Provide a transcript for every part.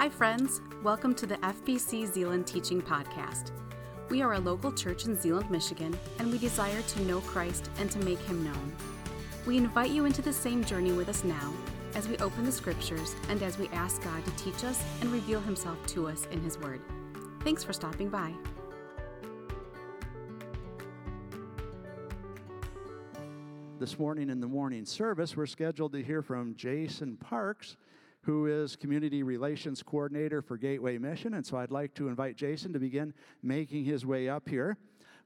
Hi, friends. Welcome to the FBC Zeeland Teaching Podcast. We are a local church in Zeeland, Michigan, and we desire to know Christ and to make him known. We invite you into the same journey with us now as we open the scriptures and as we ask God to teach us and reveal himself to us in his word. Thanks for stopping by. This morning in the morning service, we're scheduled to hear from Jason Parks who is Community Relations Coordinator for Gateway Mission. And so I'd like to invite Jason to begin making his way up here.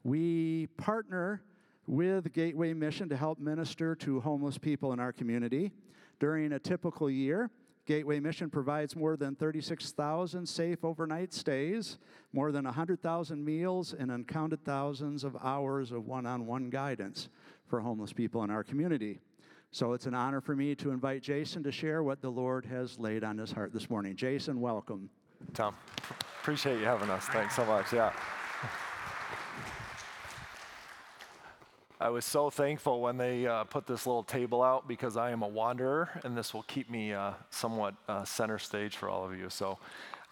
We partner with Gateway Mission to help minister to homeless people in our community. During a typical year, Gateway Mission provides more than 36,000 safe overnight stays, more than 100,000 meals, and uncounted thousands of hours of one on one guidance for homeless people in our community. So it's an honor for me to invite Jason to share what the Lord has laid on his heart this morning. Jason, welcome. Tom, appreciate you having us. Thanks so much. Yeah. I was so thankful when they uh, put this little table out because I am a wanderer and this will keep me uh, somewhat uh, center stage for all of you. So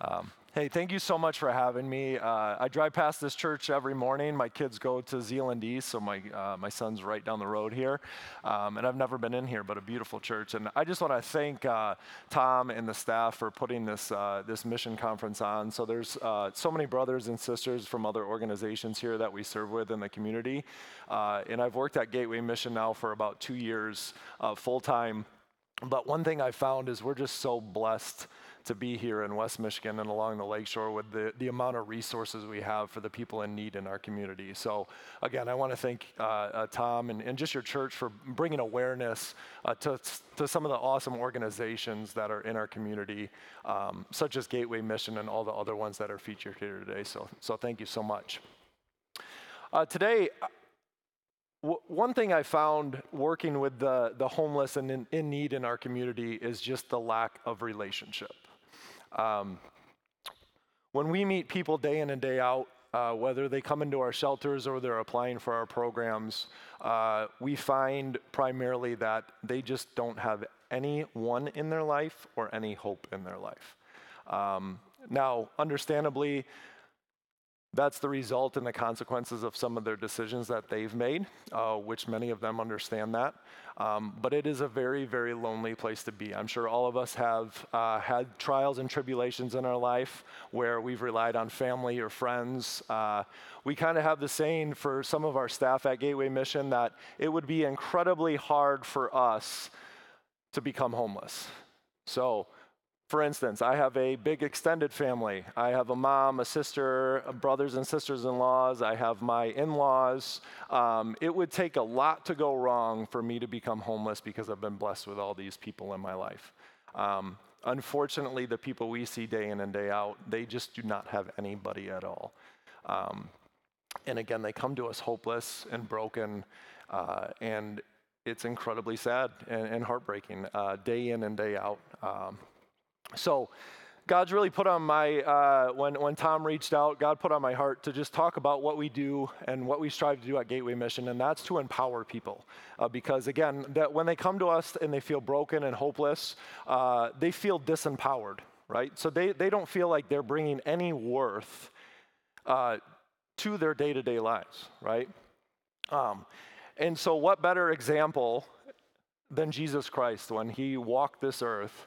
um, Hey, thank you so much for having me. Uh, I drive past this church every morning. My kids go to Zeeland East, so my, uh, my son's right down the road here. Um, and I've never been in here, but a beautiful church. And I just want to thank uh, Tom and the staff for putting this, uh, this mission conference on. So there's uh, so many brothers and sisters from other organizations here that we serve with in the community. Uh, and I've worked at Gateway Mission now for about two years full time. But one thing I found is we're just so blessed to be here in West Michigan and along the lakeshore with the, the amount of resources we have for the people in need in our community. So, again, I want to thank uh, uh, Tom and, and, just your church for bringing awareness uh, to, to some of the awesome organizations that are in our community, um, such as Gateway Mission and all the other ones that are featured here today. So, so thank you so much. Uh, today, uh, one thing I found working with the, the homeless and in, in, need in our community is just the lack of relationship. Um, when we meet people day in and day out, uh, whether they come into our shelters or they're applying for our programs, uh, we find primarily that they just don't have any one in their life or any hope in their life. Um, now, understandably, that's the result and the consequences of some of their decisions that they've made, uh, which many of them understand that. Um, but it is a very, very lonely place to be. I'm sure all of us have uh, had trials and tribulations in our life where we've relied on family or friends. Uh, we kind of have the saying for some of our staff at Gateway Mission that it would be incredibly hard for us to become homeless. So, for instance, I have a big extended family. I have a mom, a sister, brothers and sisters in laws. I have my in laws. Um, it would take a lot to go wrong for me to become homeless because I've been blessed with all these people in my life. Um, unfortunately, the people we see day in and day out, they just do not have anybody at all. Um, and again, they come to us hopeless and broken, uh, and it's incredibly sad and, and heartbreaking uh, day in and day out. So, God's really put on my, uh, when, when Tom reached out, God put on my heart to just talk about what we do and what we strive to do at Gateway Mission, and that's to empower people. Uh, because again, that when they come to us and they feel broken and hopeless, uh, they feel disempowered, right? So they, they don't feel like they're bringing any worth uh, to their day to day lives, right? Um, and so, what better example than Jesus Christ when he walked this earth?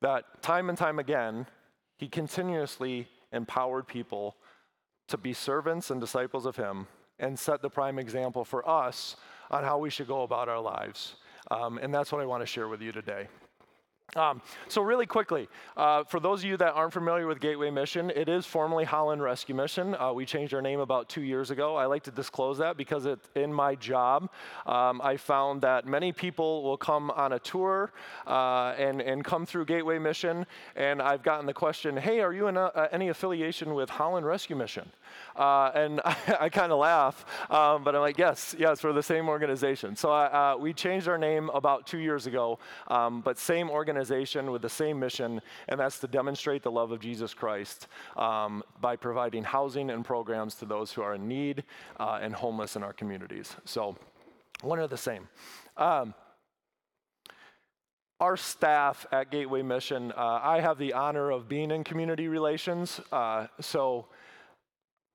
That time and time again, he continuously empowered people to be servants and disciples of him and set the prime example for us on how we should go about our lives. Um, and that's what I want to share with you today. Um, so, really quickly, uh, for those of you that aren't familiar with Gateway Mission, it is formerly Holland Rescue Mission. Uh, we changed our name about two years ago. I like to disclose that because it, in my job, um, I found that many people will come on a tour uh, and, and come through Gateway Mission, and I've gotten the question, hey, are you in a, any affiliation with Holland Rescue Mission? Uh, and I, I kind of laugh, um, but I'm like, yes, yes, we're the same organization. So uh, we changed our name about two years ago, um, but same organization with the same mission, and that's to demonstrate the love of Jesus Christ um, by providing housing and programs to those who are in need uh, and homeless in our communities. So one are the same. Um, our staff at Gateway Mission, uh, I have the honor of being in community relations. Uh, so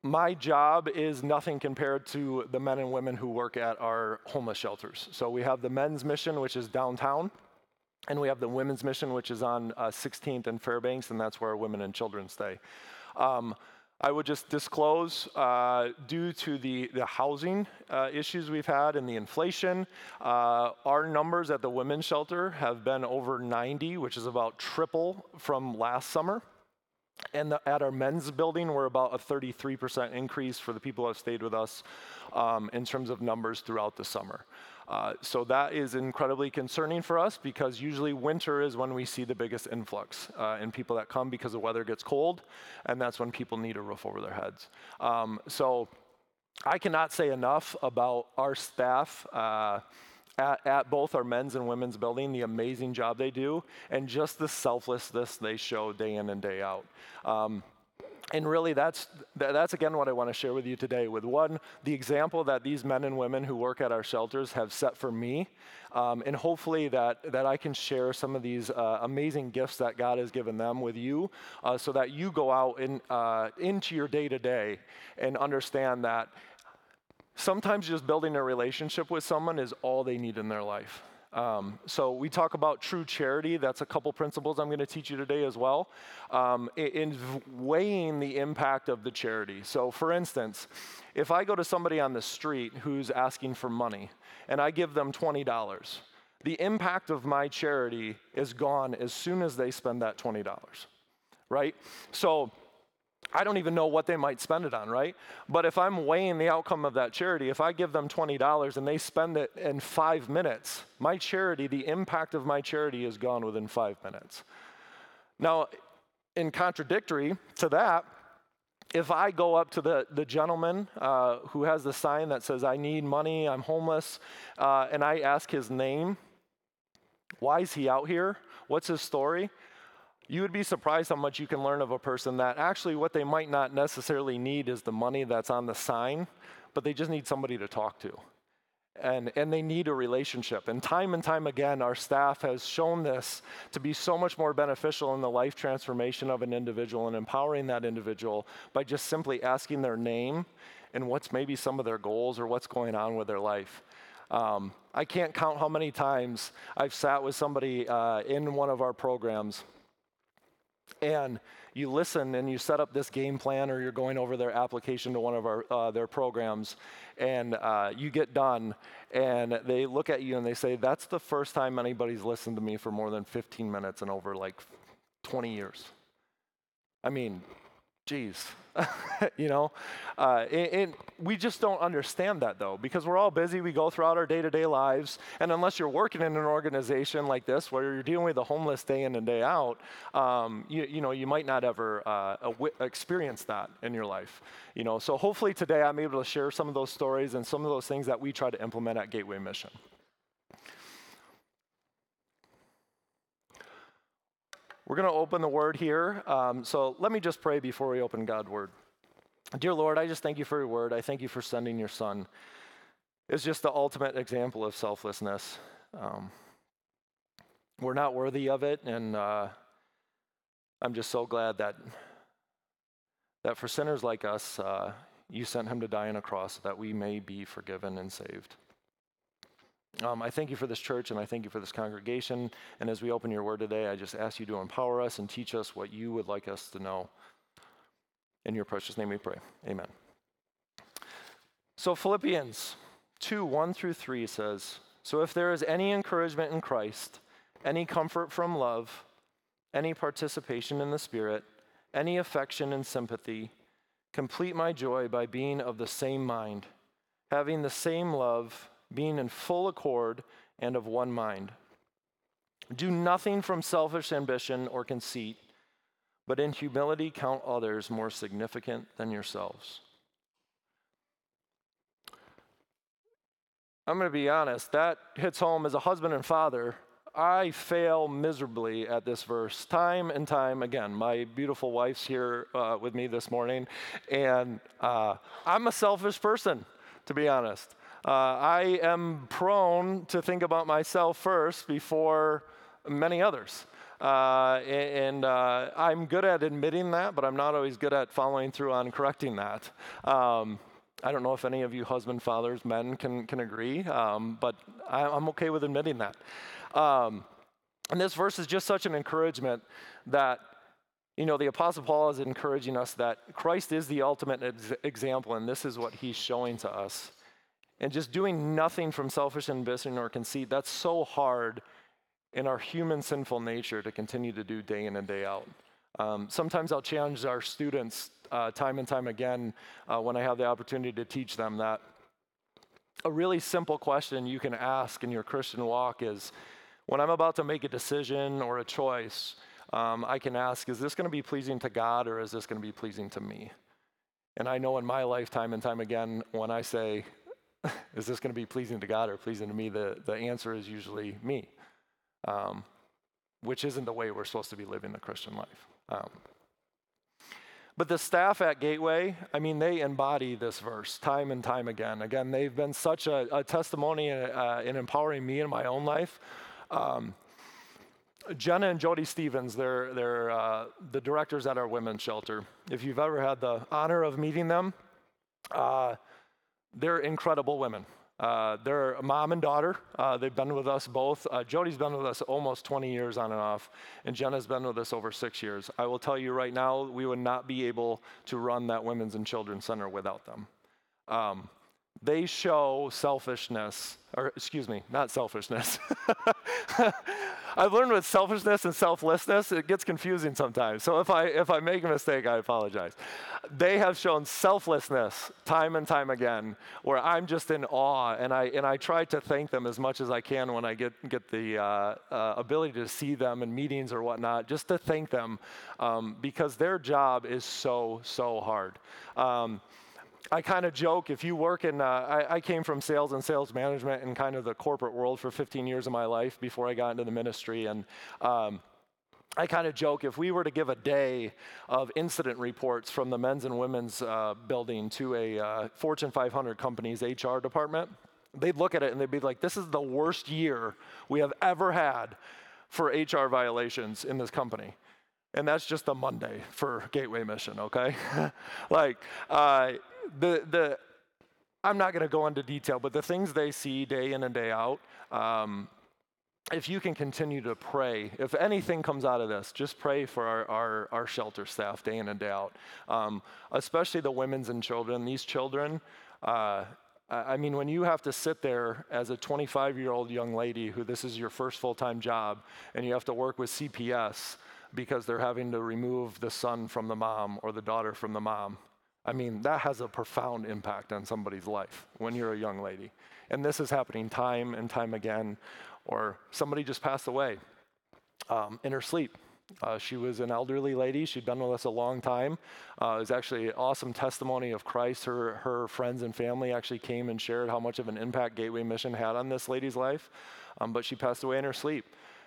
my job is nothing compared to the men and women who work at our homeless shelters. So we have the men's mission, which is downtown, and we have the women's mission, which is on uh, 16th and Fairbanks, and that's where women and children stay. Um, I would just disclose, uh, due to the, the housing uh, issues we've had and the inflation, uh, our numbers at the women's shelter have been over 90, which is about triple from last summer. And the, at our men's building, we're about a 33% increase for the people who have stayed with us um, in terms of numbers throughout the summer. Uh, so that is incredibly concerning for us because usually winter is when we see the biggest influx uh, in people that come because the weather gets cold, and that's when people need a roof over their heads. Um, so I cannot say enough about our staff. Uh, at, at, both our men's and women's building, the amazing job they do, and just the selflessness they show day in and day out. Um, and really that's that's again what i want to share with you today with one the example that these men and women who work at our shelters have set for me um, and hopefully that that i can share some of these uh, amazing gifts that god has given them with you uh, so that you go out in, uh, into your day to day and understand that sometimes just building a relationship with someone is all they need in their life um, so we talk about true charity. That's a couple principles I'm going to teach you today as well. Um, in weighing the impact of the charity. So for instance, if I go to somebody on the street who's asking for money and I give them $20, the impact of my charity is gone as soon as they spend that $20, right? So I don't even know what they might spend it on, right? But if I'm weighing the outcome of that charity, if I give them $20 and they spend it in five minutes, my charity, the impact of my charity is gone within five minutes. Now, in contradictory to that, if I go up to the, the gentleman uh, who has the sign that says, I need money, I'm homeless, uh, and I ask his name, why is he out here? What's his story? You would be surprised how much you can learn of a person that actually what they might not necessarily need is the money that's on the sign, but they just need somebody to talk to. And, and they need a relationship. And time and time again, our staff has shown this to be so much more beneficial in the life transformation of an individual and empowering that individual by just simply asking their name and what's maybe some of their goals or what's going on with their life. Um, I can't count how many times I've sat with somebody uh, in one of our programs and you listen and you set up this game plan or you're going over their application to one of our uh, their programs and uh, you get done and they look at you and they say that's the first time anybody's listened to me for more than 15 minutes in over like 20 years. I mean geez you know? Uh, and, and, we just don't understand that though, because we're all busy. We go throughout our day to day lives. And unless you're working in an organization like this where you're dealing with the homeless day in and day out, um, you, you, know, you might not ever uh, experience that in your life. You know, so hopefully today I'm able to share some of those stories and some of those things that we try to implement at Gateway Mission. We're going to open the word here. Um, so let me just pray before we open God's word. Dear Lord, I just thank you for your word. I thank you for sending your son. It's just the ultimate example of selflessness. Um, we're not worthy of it, and uh, I'm just so glad that that for sinners like us, uh, you sent him to die on a cross so that we may be forgiven and saved. Um, I thank you for this church and I thank you for this congregation. And as we open your word today, I just ask you to empower us and teach us what you would like us to know. In your precious name we pray. Amen. So, Philippians 2 1 through 3 says, So if there is any encouragement in Christ, any comfort from love, any participation in the Spirit, any affection and sympathy, complete my joy by being of the same mind, having the same love being in full accord and of one mind. Do nothing from selfish ambition or conceit, but in humility count others more significant than yourselves. I'm going to be honest, that hits home as a husband and father. I fail miserably at this verse time and time again. My beautiful wife's here uh, with me this morning, and uh, I'm a selfish person, to be honest. Uh, I am prone to think about myself first before many others. Uh, and uh, I'm good at admitting that, but I'm not always good at following through on correcting that. Um, I don't know if any of you husband, fathers, men can, can agree, um, but I, am okay with admitting that. Um, and this verse is just such an encouragement that, you know, the Apostle Paul is encouraging us that Christ is the ultimate ex- example, and this is what he's showing to us. And just doing nothing from selfish ambition or conceit, that's so hard in our human sinful nature to continue to do day in and day out. Um, sometimes I'll challenge our students uh, time and time again uh, when I have the opportunity to teach them that a really simple question you can ask in your Christian walk is when I'm about to make a decision or a choice, um, I can ask, is this going to be pleasing to God or is this going to be pleasing to me? And I know in my lifetime time and time again, when I say, is this going to be pleasing to God or pleasing to me, the, the answer is usually me, um, which isn't the way we're supposed to be living the Christian life. Um, but the staff at Gateway, I mean, they embody this verse time and time again. Again, they've been such a, a testimony uh, in empowering me in my own life. Um, Jenna and Jody Stevens, they're, they're uh, the directors at our women's shelter. If you've ever had the honor of meeting them, uh, they're incredible women. Uh, they're mom and daughter. Uh, they've been with us both. Uh, Jody's been with us almost 20 years on and off, and Jenna's been with us over six years. I will tell you right now, we would not be able to run that Women's and Children's Center without them. Um, they show selfishness, or excuse me, not selfishness. I've learned with selfishness and selflessness, it gets confusing sometimes. So if I if I make a mistake, I apologize. They have shown selflessness time and time again, where I'm just in awe, and I and I try to thank them as much as I can when I get get the uh, uh, ability to see them in meetings or whatnot, just to thank them um, because their job is so so hard. Um, I kind of joke if you work in, uh, I, I, came from sales and sales management and kind of the corporate world for 15 years of my life before I got into the ministry. And um, I kind of joke if we were to give a day of incident reports from the men's and women's uh, building to a uh, Fortune 500 company's HR department, they'd look at it and they'd be like, this is the worst year we have ever had for HR violations in this company. And that's just a Monday for Gateway Mission, okay? like, uh, the, the, I'm not going to go into detail, but the things they see day in and day out, um, if you can continue to pray, if anything comes out of this, just pray for our, our, our shelter staff day in and day out, um, especially the women's and children. These children, uh, I mean, when you have to sit there as a 25 year old young lady who this is your first full time job and you have to work with CPS because they're having to remove the son from the mom or the daughter from the mom. I mean, that has a profound impact on somebody's life when you're a young lady. And this is happening time and time again. Or somebody just passed away um, in her sleep. Uh, she was an elderly lady. She'd been with us a long time. Uh, it was actually an awesome testimony of Christ. Her, her friends and family actually came and shared how much of an impact Gateway Mission had on this lady's life. Um, but she passed away in her sleep.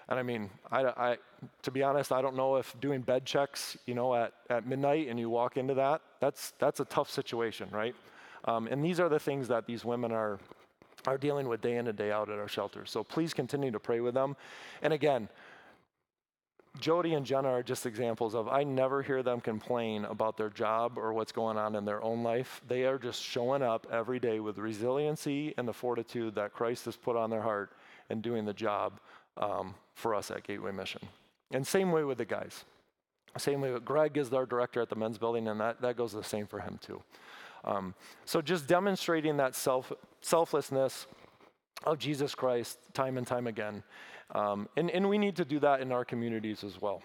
And I mean, I, I, to be honest, I don't know if doing bed checks, you know, at, at midnight and you walk into that, that's, that's a tough situation, right? Um, and these are the things that these women are, are dealing with day in and day out at our shelters. So please continue to pray with them. And again, Jody and Jenna are just examples of I never hear them complain about their job or what's going on in their own life. They are just showing up every day with resiliency and the fortitude that Christ has put on their heart and doing the job um, for us at Gateway Mission. And same way with the guys. Same way, Greg is our director at the men's building, and that, that goes the same for him too. Um, so just demonstrating that self, selflessness of Jesus Christ time and time again. Um, and, and we need to do that in our communities as well.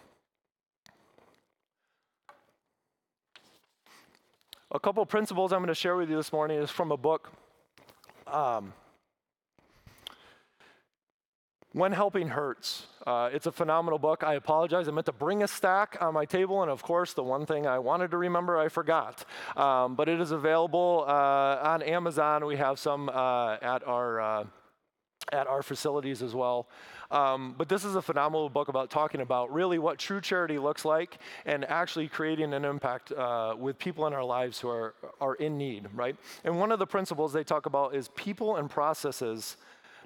A couple principles I'm going to share with you this morning is from a book um, when Helping Hurts. Uh, it's a phenomenal book. I apologize. I meant to bring a stack on my table, and of course, the one thing I wanted to remember, I forgot. Um, but it is available uh, on Amazon. We have some uh, at our uh, at our facilities as well. Um, but this is a phenomenal book about talking about really what true charity looks like and actually creating an impact uh, with people in our lives who are, are in need, right? And one of the principles they talk about is people and processes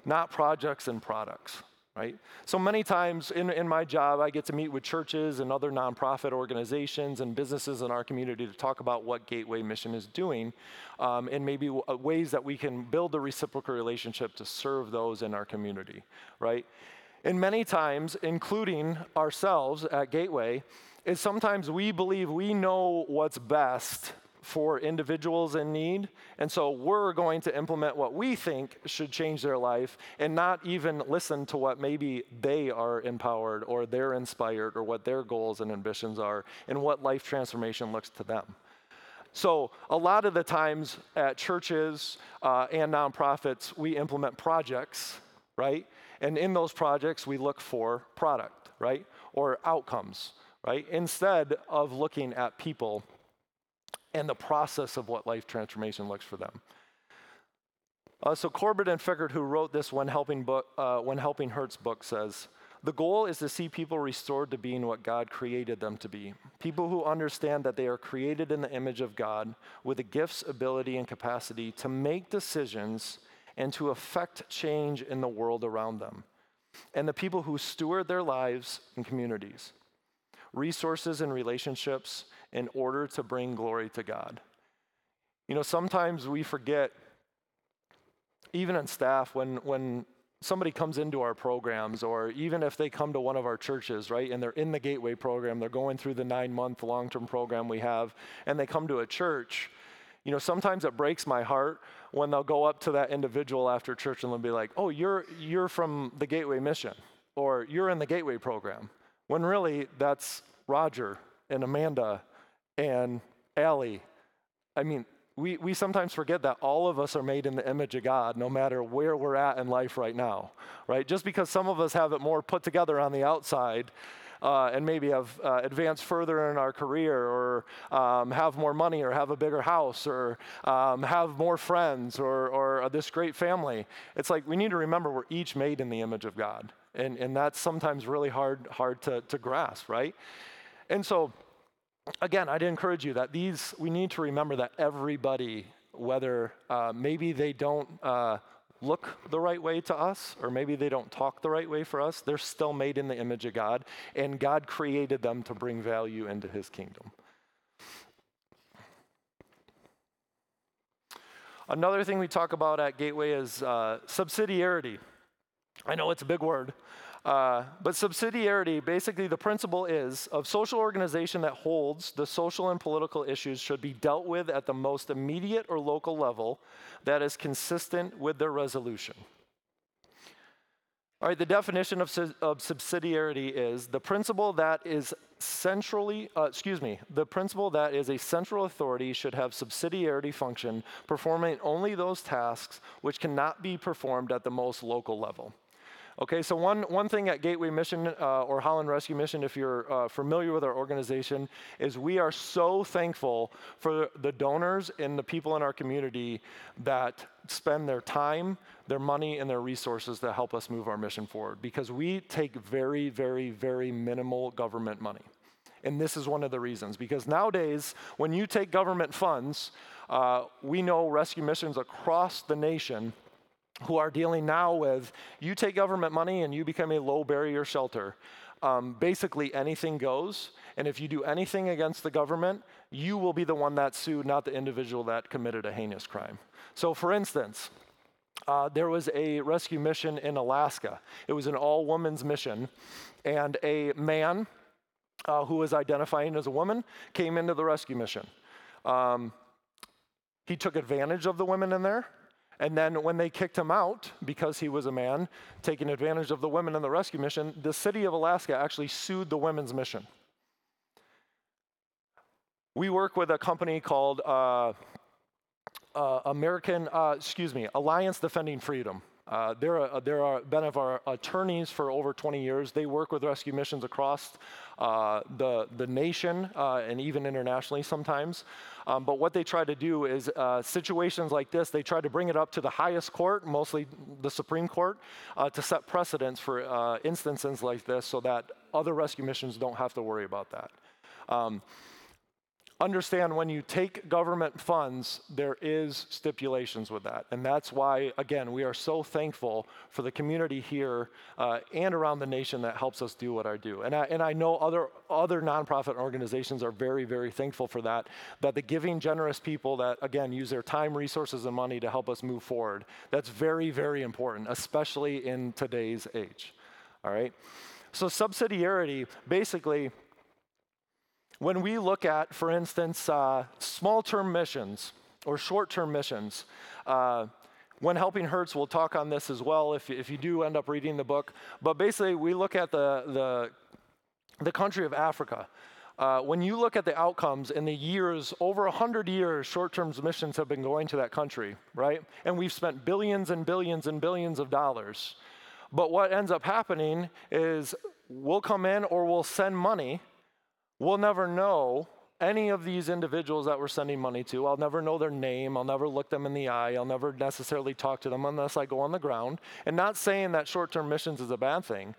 not projects and products. right? So many times in, in my job, I get to meet with churches and other nonprofit organizations and businesses in our community to talk about what Gateway Mission is doing um, and maybe w- uh, ways that we can build a reciprocal relationship to serve those in our community, right? And many times, including ourselves at Gateway, is sometimes we believe we know what's best for individuals in need. And so we're going to implement what we think should change their life and not even listen to what maybe they are empowered or they're inspired or what their goals and ambitions are and what life transformation looks to them. So, a lot of the times at churches uh, and nonprofits, we implement projects, right? And in those projects, we look for product, right? Or outcomes, right? Instead of looking at people and the process of what life transformation looks for them. Uh, so Corbett and Fikkert, who wrote this When Helping, book, uh, when Helping Hurts book, says, the goal is to see people restored to being what God created them to be. People who understand that they are created in the image of God with the gifts, ability, and capacity to make decisions and to affect change in the world around them. And the people who steward their lives and communities, resources and relationships, in order to bring glory to God. You know, sometimes we forget, even in staff, when, when somebody comes into our programs, or even if they come to one of our churches, right, and they're in the Gateway program, they're going through the nine month long term program we have, and they come to a church, you know, sometimes it breaks my heart when they'll go up to that individual after church and they'll be like, oh, you're, you're from the Gateway mission, or you're in the Gateway program. When really, that's Roger and Amanda and Allie. I mean, we, we sometimes forget that all of us are made in the image of God, no matter where we're at in life right now, right? Just because some of us have it more put together on the outside uh, and maybe have uh, advanced further in our career or um, have more money or have a bigger house or um, have more friends or, or this great family. It's like we need to remember we're each made in the image of God. And, and that's sometimes really hard, hard to, to grasp, right? And so, again, I'd encourage you that these, we need to remember that everybody, whether uh, maybe they don't uh, look the right way to us, or maybe they don't talk the right way for us, they're still made in the image of God, and God created them to bring value into his kingdom. Another thing we talk about at Gateway is uh, subsidiarity. I know it's a big word, uh, but subsidiarity, basically, the principle is of social organization that holds the social and political issues should be dealt with at the most immediate or local level that is consistent with their resolution. All right, the definition of, of subsidiarity is the principle that is centrally, uh, excuse me, the principle that is a central authority should have subsidiarity function, performing only those tasks which cannot be performed at the most local level. Okay, so one, one thing at Gateway Mission uh, or Holland Rescue Mission, if you're uh, familiar with our organization, is we are so thankful for the donors and the people in our community that spend their time, their money, and their resources to help us move our mission forward because we take very, very, very minimal government money. And this is one of the reasons because nowadays, when you take government funds, uh, we know rescue missions across the nation who are dealing now with you take government money and you become a low barrier shelter. Um, basically, anything goes. And if you do anything against the government, you will be the one that's sued, not the individual that committed a heinous crime. So, for instance, uh, there was a rescue mission in Alaska. It was an all women's mission, and a man uh, who was identifying as a woman came into the rescue mission. Um, he took advantage of the women in there. And then when they kicked him out because he was a man taking advantage of the women in the rescue mission, the city of Alaska actually sued the women's mission. We work with a company called uh, uh, American, uh, excuse me, Alliance Defending Freedom. Uh, they're, a, been of our attorneys for over 20 years. They work with rescue missions across uh, the, the nation uh, and even internationally sometimes. Um, but what they try to do is uh, situations like this, they try to bring it up to the highest court, mostly the Supreme Court, uh, to set precedents for uh, instances like this so that other rescue missions don't have to worry about that. Um, understand when you take government funds, there is stipulations with that. And that's why, again, we are so thankful for the community here uh, and around the nation that helps us do what I do. And I, and I know other, other nonprofit organizations are very, very thankful for that, that the giving, generous people that, again, use their time, resources, and money to help us move forward. That's very, very important, especially in today's age. All right? So, subsidiarity basically when we look at, for instance, uh, small term missions or short term missions, uh, when Helping Hurts, we'll talk on this as well if, if you do end up reading the book. But basically, we look at the, the, the country of Africa. Uh, when you look at the outcomes in the years, over 100 years, short term missions have been going to that country, right? And we've spent billions and billions and billions of dollars. But what ends up happening is we'll come in or we'll send money We'll never know any of these individuals that we're sending money to. I'll never know their name. I'll never look them in the eye. I'll never necessarily talk to them unless I go on the ground. And not saying that short term missions is a bad thing,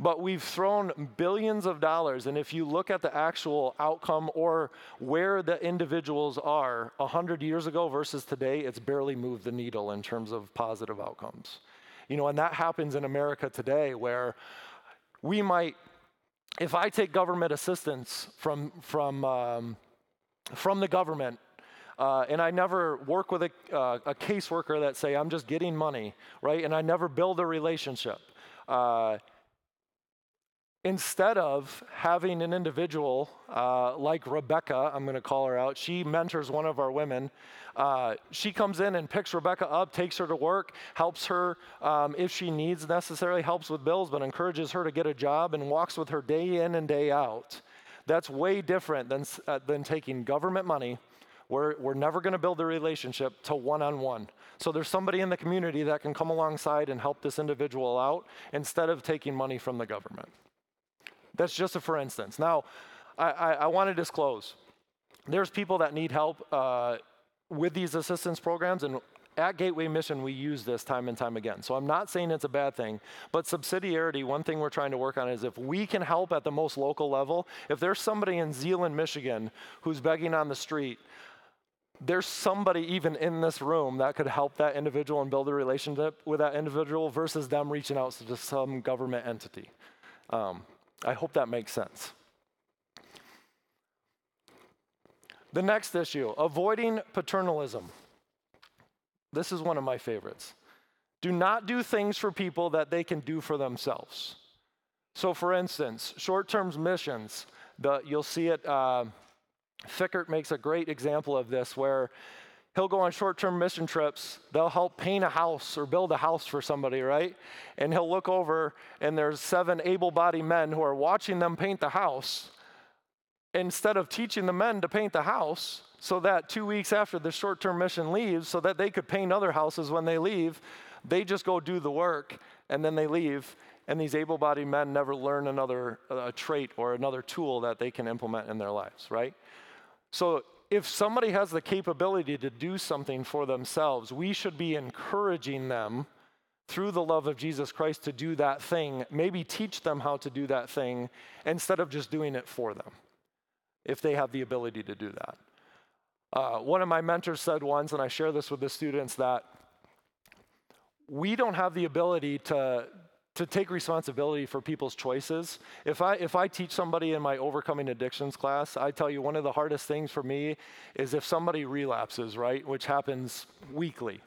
but we've thrown billions of dollars. And if you look at the actual outcome or where the individuals are 100 years ago versus today, it's barely moved the needle in terms of positive outcomes. You know, and that happens in America today where we might if I take government assistance from, from, um, from the government, uh, and I never work with a, uh, a caseworker that say, I'm just getting money, right? And I never build a relationship. Uh, instead of having an individual uh, like Rebecca, I'm going to call her out, she mentors one of our women. Uh, she comes in and picks Rebecca up, takes her to work, helps her um, if she needs necessarily, helps with bills, but encourages her to get a job and walks with her day in and day out. That's way different than, uh, than taking government money. We're, we're never going to build a relationship to one on one. So there's somebody in the community that can come alongside and help this individual out instead of taking money from the government. That's just a for instance. Now, I, I, I want to disclose there's people that need help uh, with these assistance programs, and at Gateway Mission, we use this time and time again. So I'm not saying it's a bad thing, but subsidiarity, one thing we're trying to work on is if we can help at the most local level, if there's somebody in Zeeland, Michigan who's begging on the street, there's somebody even in this room that could help that individual and build a relationship with that individual versus them reaching out to some government entity. Um, I hope that makes sense. The next issue avoiding paternalism. This is one of my favorites. Do not do things for people that they can do for themselves. So, for instance, short term missions, the, you'll see it. Uh, Fikkert makes a great example of this where he'll go on short term mission trips. They'll help paint a house or build a house for somebody, right? And he'll look over, and there's seven able bodied men who are watching them paint the house. Instead of teaching the men to paint the house, so that two weeks after the short term mission leaves, so that they could paint other houses when they leave, they just go do the work and then they leave. And these able bodied men never learn another uh, trait or another tool that they can implement in their lives, right? So if somebody has the capability to do something for themselves, we should be encouraging them through the love of Jesus Christ to do that thing, maybe teach them how to do that thing instead of just doing it for them, if they have the ability to do that. Uh, one of my mentors said once, and I share this with the students, that we don't have the ability to, to take responsibility for people's choices. If I, if I teach somebody in my overcoming addictions class, I tell you one of the hardest things for me is if somebody relapses, right, which happens weekly.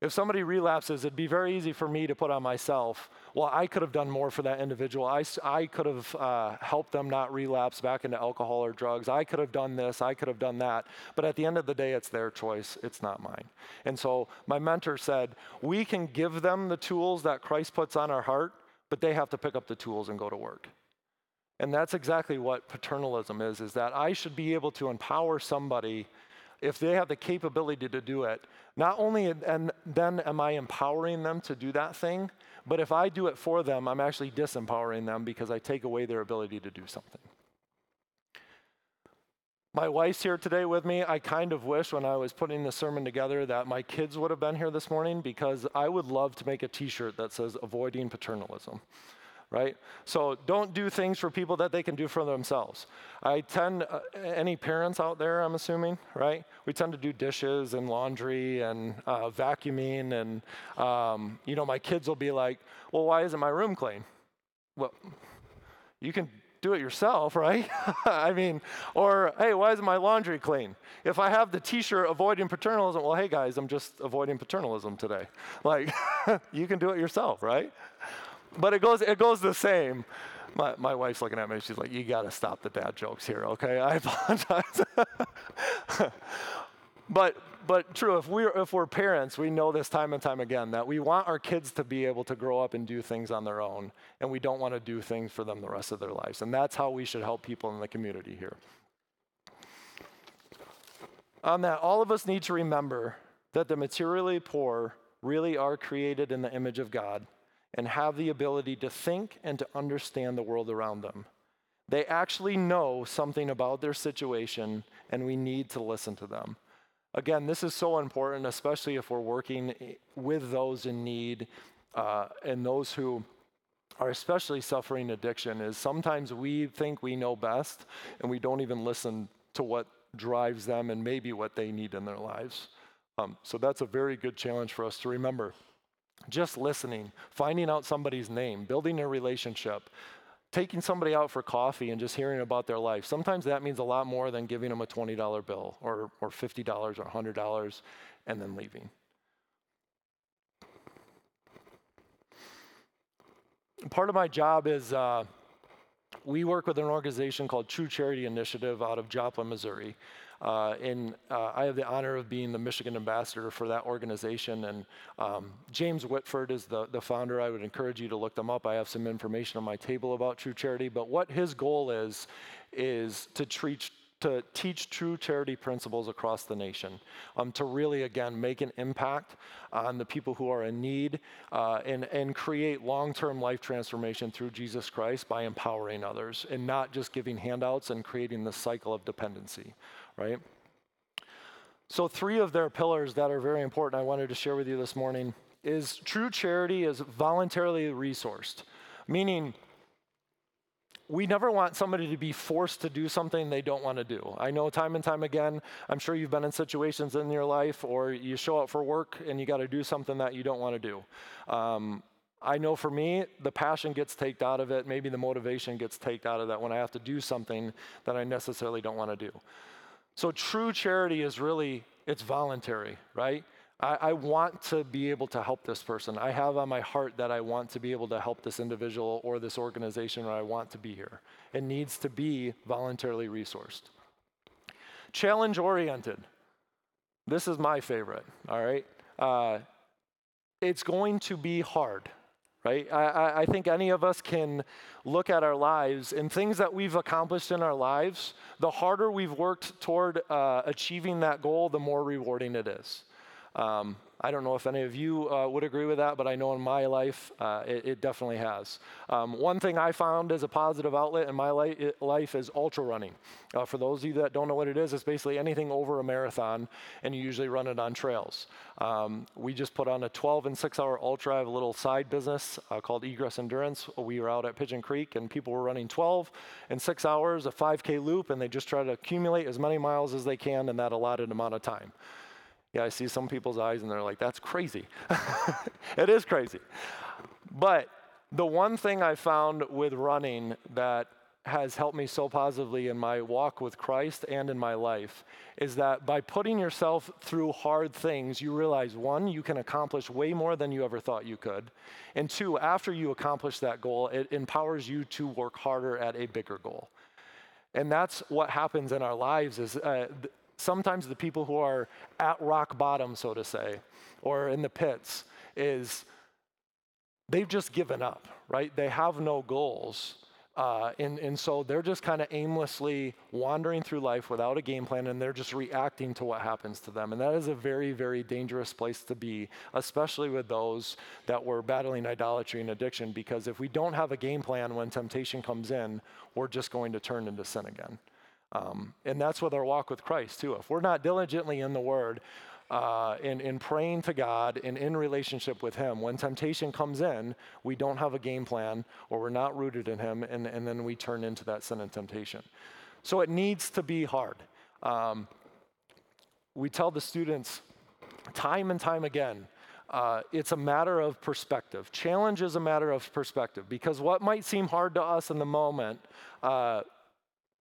If somebody relapses, it'd be very easy for me to put on myself, well, I could have done more for that individual. I, I could have uh, helped them not relapse back into alcohol or drugs. I could have done this. I could have done that. But at the end of the day, it's their choice. It's not mine. And so my mentor said, we can give them the tools that Christ puts on our heart, but they have to pick up the tools and go to work. And that's exactly what paternalism is, is that I should be able to empower somebody if they have the capability to do it, not only and then am I empowering them to do that thing, but if I do it for them, I'm actually disempowering them because I take away their ability to do something. My wife's here today with me. I kind of wish when I was putting the sermon together that my kids would have been here this morning because I would love to make a t shirt that says avoiding paternalism. Right? So don't do things for people that they can do for themselves. I tend, uh, any parents out there, I'm assuming, right? We tend to do dishes and laundry and uh, vacuuming, and um, you know, my kids will be like, "Well, why isn't my room clean?" Well, you can do it yourself, right? I mean, or hey, why isn't my laundry clean? If I have the T-shirt avoiding paternalism, well, hey guys, I'm just avoiding paternalism today. Like, you can do it yourself, right? But it goes, it goes the same. My, my wife's looking at me. She's like, "You got to stop the dad jokes here, okay?" I apologize. but but true, if we're, if we're parents, we know this time and time again that we want our kids to be able to grow up and do things on their own, and we don't want to do things for them the rest of their lives. And that's how we should help people in the community here. On that, all of us need to remember that the materially poor really are created in the image of God and have the ability to think and to understand the world around them. They actually know something about their situation, and we need to listen to them. Again, this is so important, especially if we're working with those in need uh, and those who are especially suffering addiction is sometimes we think we know best and we don't even listen to what drives them and maybe what they need in their lives. Um, so that's a very good challenge for us to remember. Just listening, finding out somebody's name, building a relationship, taking somebody out for coffee and just hearing about their life, sometimes that means a lot more than giving them a $20 bill or, or $50 or $100 and then leaving. Part of my job is uh, we work with an organization called True Charity Initiative out of Joplin, Missouri. Uh, and uh, I have the honor of being the Michigan ambassador for that organization. And um, James Whitford is the, the founder. I would encourage you to look them up. I have some information on my table about True Charity. But what his goal is, is to treat to teach true charity principles across the nation, um, to really, again, make an impact on the people who are in need uh, and, and create long term life transformation through Jesus Christ by empowering others and not just giving handouts and creating the cycle of dependency right? So, three of their pillars that are very important I wanted to share with you this morning is true charity is voluntarily resourced, meaning we never want somebody to be forced to do something they don't want to do. I know time and time again, I'm sure you've been in situations in your life or you show up for work and you got to do something that you don't want to do. Um, I know for me, the passion gets taken out of it, maybe the motivation gets taken out of that when I have to do something that I necessarily don't want to do. So true charity is really, it's voluntary, right? I, I, want to be able to help this person. I have on my heart that I want to be able to help this individual or this organization, or I want to be here. It needs to be voluntarily resourced. Challenge oriented. This is my favorite, all right? Uh, it's going to be hard right? I, I, think any of us can look at our lives and things that we've accomplished in our lives, the harder we've worked toward uh, achieving that goal, the more rewarding it is. Um, I don't know if any of you uh, would agree with that, but I know in my life uh, it, it, definitely has. Um, one thing I found as a positive outlet in my li- life is ultra running. Uh, for those of you that don't know what it is, it's basically anything over a marathon, and you usually run it on trails. Um, we just put on a 12 and 6 hour ultra. I have a little side business uh, called Egress Endurance. We were out at Pigeon Creek, and people were running 12 and 6 hours, a 5K loop, and they just try to accumulate as many miles as they can in that allotted amount of time. Yeah, I see some people's eyes and they're like, that's crazy. it is crazy. But the one thing I found with running that has helped me so positively in my walk with Christ and in my life is that by putting yourself through hard things, you realize one, you can accomplish way more than you ever thought you could. And two, after you accomplish that goal, it empowers you to work harder at a bigger goal. And that's what happens in our lives is uh, sometimes the people who are at rock bottom, so to say, or in the pits, is they've just given up, right? They have no goals. Uh, and, and so they're just kind of aimlessly wandering through life without a game plan and they're just reacting to what happens to them. And that is a very, very dangerous place to be, especially with those that were battling idolatry and addiction, because if we don't have a game plan when temptation comes in, we're just going to turn into sin again. Um, and that's with our walk with Christ, too. If we're not diligently in the Word, uh, in, in praying to God and in relationship with Him. When temptation comes in, we don't have a game plan or we're not rooted in Him, and, and then we turn into that sin and temptation. So it needs to be hard. Um, we tell the students time and time again uh, it's a matter of perspective. Challenge is a matter of perspective because what might seem hard to us in the moment, uh,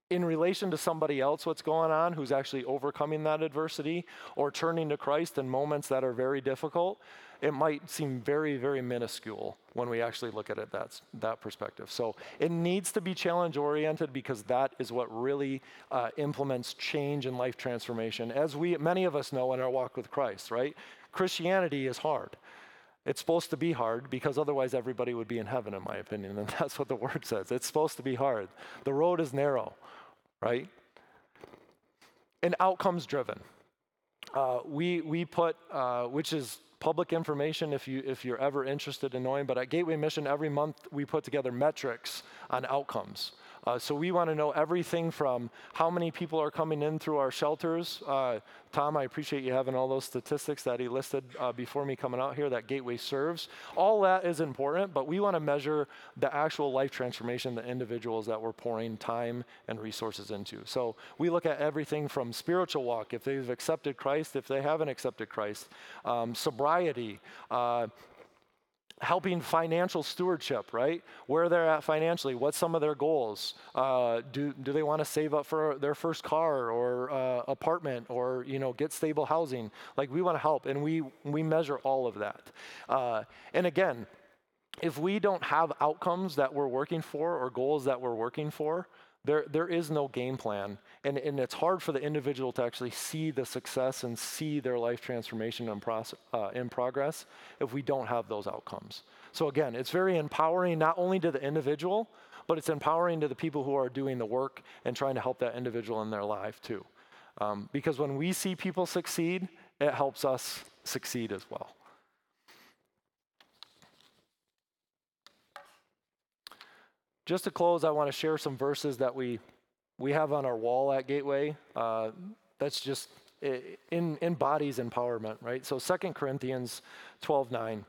in relation to somebody else, what's going on who's actually overcoming that adversity or turning to Christ in moments that are very difficult, it might seem very, very minuscule when we actually look at it that's that perspective. So it needs to be challenge oriented because that is what really uh, implements change and life transformation, as we many of us know in our walk with Christ. Right? Christianity is hard. It's supposed to be hard because otherwise everybody would be in heaven, in my opinion. And that's what the word says. It's supposed to be hard. The road is narrow, right? And outcomes driven. Uh, we, we put, uh, which is public information if, you, if you're ever interested in knowing, but at Gateway Mission, every month we put together metrics on outcomes. Uh, so we want to know everything from how many people are coming in through our shelters. Uh, Tom, I appreciate you having all those statistics that he listed uh, before me coming out here that Gateway serves. All that is important, but we want to measure the actual life transformation, the individuals that we're pouring time and resources into. So we look at everything from spiritual walk, if they've accepted Christ, if they haven't accepted Christ, um, sobriety, uh, helping financial stewardship, right? Where they're at financially, what's some of their goals? Uh, do, do they want to save up for their first car or uh, apartment or, you know, get stable housing? Like we want to help and we, we measure all of that. Uh, and again, if we don't have outcomes that we're working for or goals that we're working for, there, there is no game plan. And, and it's hard for the individual to actually see the success and see their life transformation in, process, uh, in progress if we don't have those outcomes. So, again, it's very empowering not only to the individual, but it's empowering to the people who are doing the work and trying to help that individual in their life too. Um, because when we see people succeed, it helps us succeed as well. Just to close, I want to share some verses that we we have on our wall at Gateway. Uh, that's just in embodies empowerment, right? So 2 Corinthians 12 9.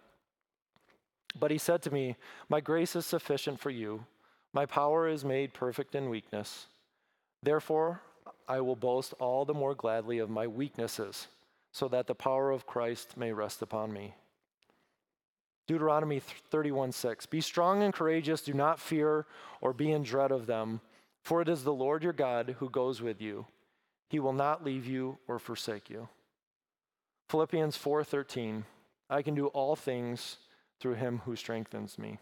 But he said to me, My grace is sufficient for you. My power is made perfect in weakness. Therefore, I will boast all the more gladly of my weaknesses, so that the power of Christ may rest upon me. Deuteronomy 31 6. Be strong and courageous, do not fear or be in dread of them, for it is the Lord your God who goes with you. He will not leave you or forsake you. Philippians 4:13 I can do all things through him who strengthens me.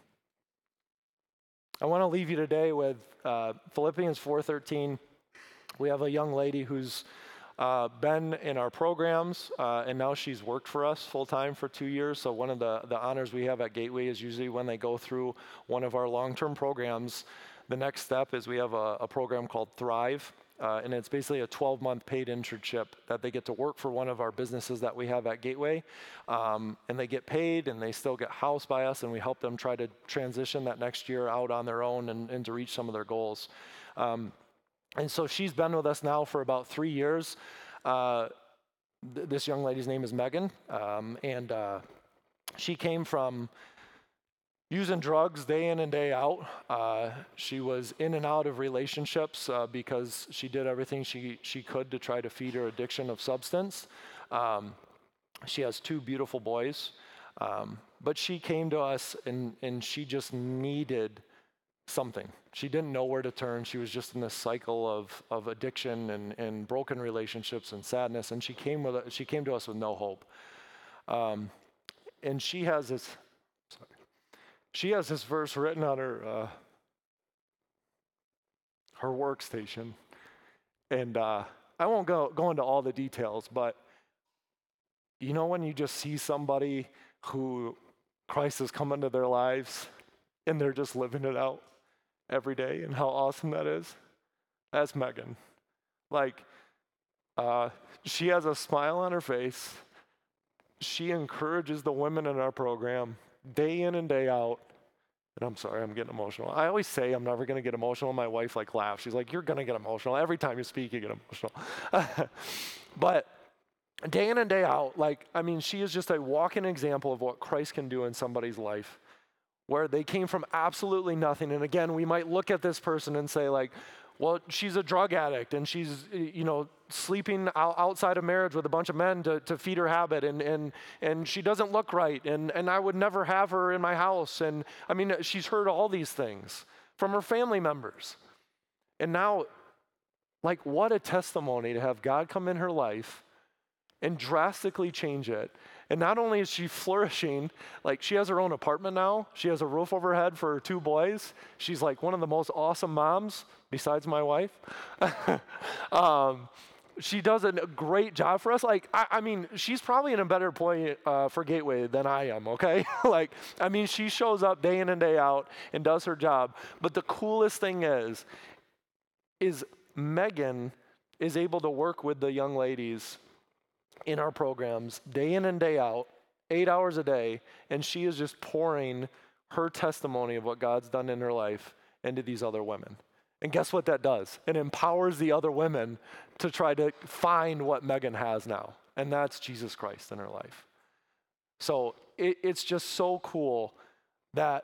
I want to leave you today with uh, Philippians 4:13. We have a young lady who's uh, been in our programs, uh, and now she's worked for us full time for two years. So, one of the, the honors we have at Gateway is usually when they go through one of our long term programs. The next step is we have a, a program called Thrive. Uh, and it's basically a 12 month paid internship that they get to work for one of our businesses that we have at Gateway. Um, and they get paid and they still get housed by us, and we help them try to transition that next year out on their own and, and to reach some of their goals. Um, and so she's been with us now for about three years. Uh, th- this young lady's name is Megan, um, and uh, she came from using drugs day in and day out. Uh, she was in and out of relationships uh, because she did everything she, she could to try to feed her addiction of substance. Um, she has two beautiful boys. Um, but she came to us and, and she just needed something. She didn't know where to turn. She was just in this cycle of, of addiction and, and broken relationships and sadness. And she came, with she came to us with no hope. Um, and she has this, sorry, she has this verse written on her, uh, her workstation. And uh, I won't go, go into all the details, but you know when you just see somebody who Christ has come into their lives and they're just living it out? Every day and how awesome that is? That's Megan. Like, uh, she has a smile on her face. She encourages the women in our program day in and day out. And I'm sorry, I'm getting emotional. I always say I'm never going to get emotional. My wife like laughs. She's like, "You're going to get emotional every time you speak. You get emotional." but day in and day out, like, I mean, she is just a walking example of what Christ can do in somebody's life where they came from absolutely nothing. And again, we might look at this person and say, like, well, she's a drug addict and she's, you know, sleeping outside of marriage with a bunch of men to, to feed her habit and, and, and she doesn't look right and, and I would never have her in my house. And I mean, she's heard all these things from her family members. And now, like, what a testimony to have God come in her life and drastically change it. And not only is she flourishing, like she has her own apartment now, she has a roof over her head for her two boys. She's like one of the most awesome moms, besides my wife. um, she does a great job for us. Like, I, I mean, she's probably in a better point uh, for Gateway than I am, okay? like, I mean, she shows up day in and day out and does her job. But the coolest thing is, is Megan is able to work with the young ladies in our programs day in and day out, eight hours a day, and she is just pouring her testimony of what God's done in her life into these other women. And guess what that does? It empowers the other women to try to find what Megan has now, and that's Jesus Christ in her life. So it, it's just so cool that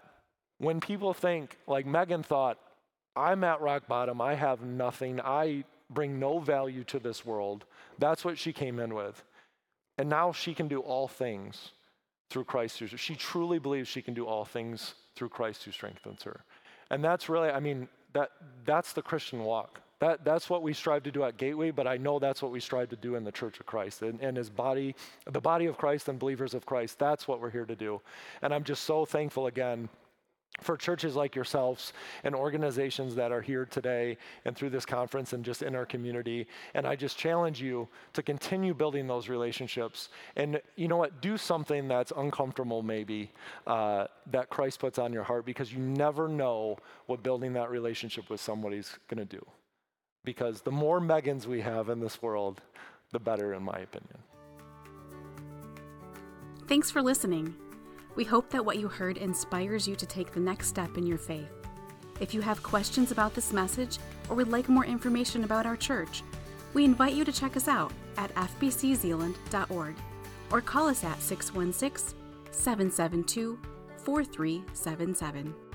when people think, like Megan thought, I'm at rock bottom, I have nothing, I bring no value to this world, that's what she came in with. And now she can do all things through Christ who she truly believes she can do all things through Christ who strengthens her. And that's really, I mean, that that's the Christian walk. That, that's what we strive to do at Gateway, but I know that's what we strive to do in the Church of Christ and, and his body, the body of Christ and believers of Christ. That's what we're here to do. And I'm just so thankful again for churches like yourselves and organizations that are here today and through this conference and just in our community. And I just challenge you to continue building those relationships. And you know what? Do something that's uncomfortable, maybe, uh, that Christ puts on your heart because you never know what building that relationship with somebody's going to do. Because the more Megans we have in this world, the better, in my opinion. Thanks for listening. We hope that what you heard inspires you to take the next step in your faith. If you have questions about this message or would like more information about our church, we invite you to check us out at fbczeeland.org or call us at 616 772 4377.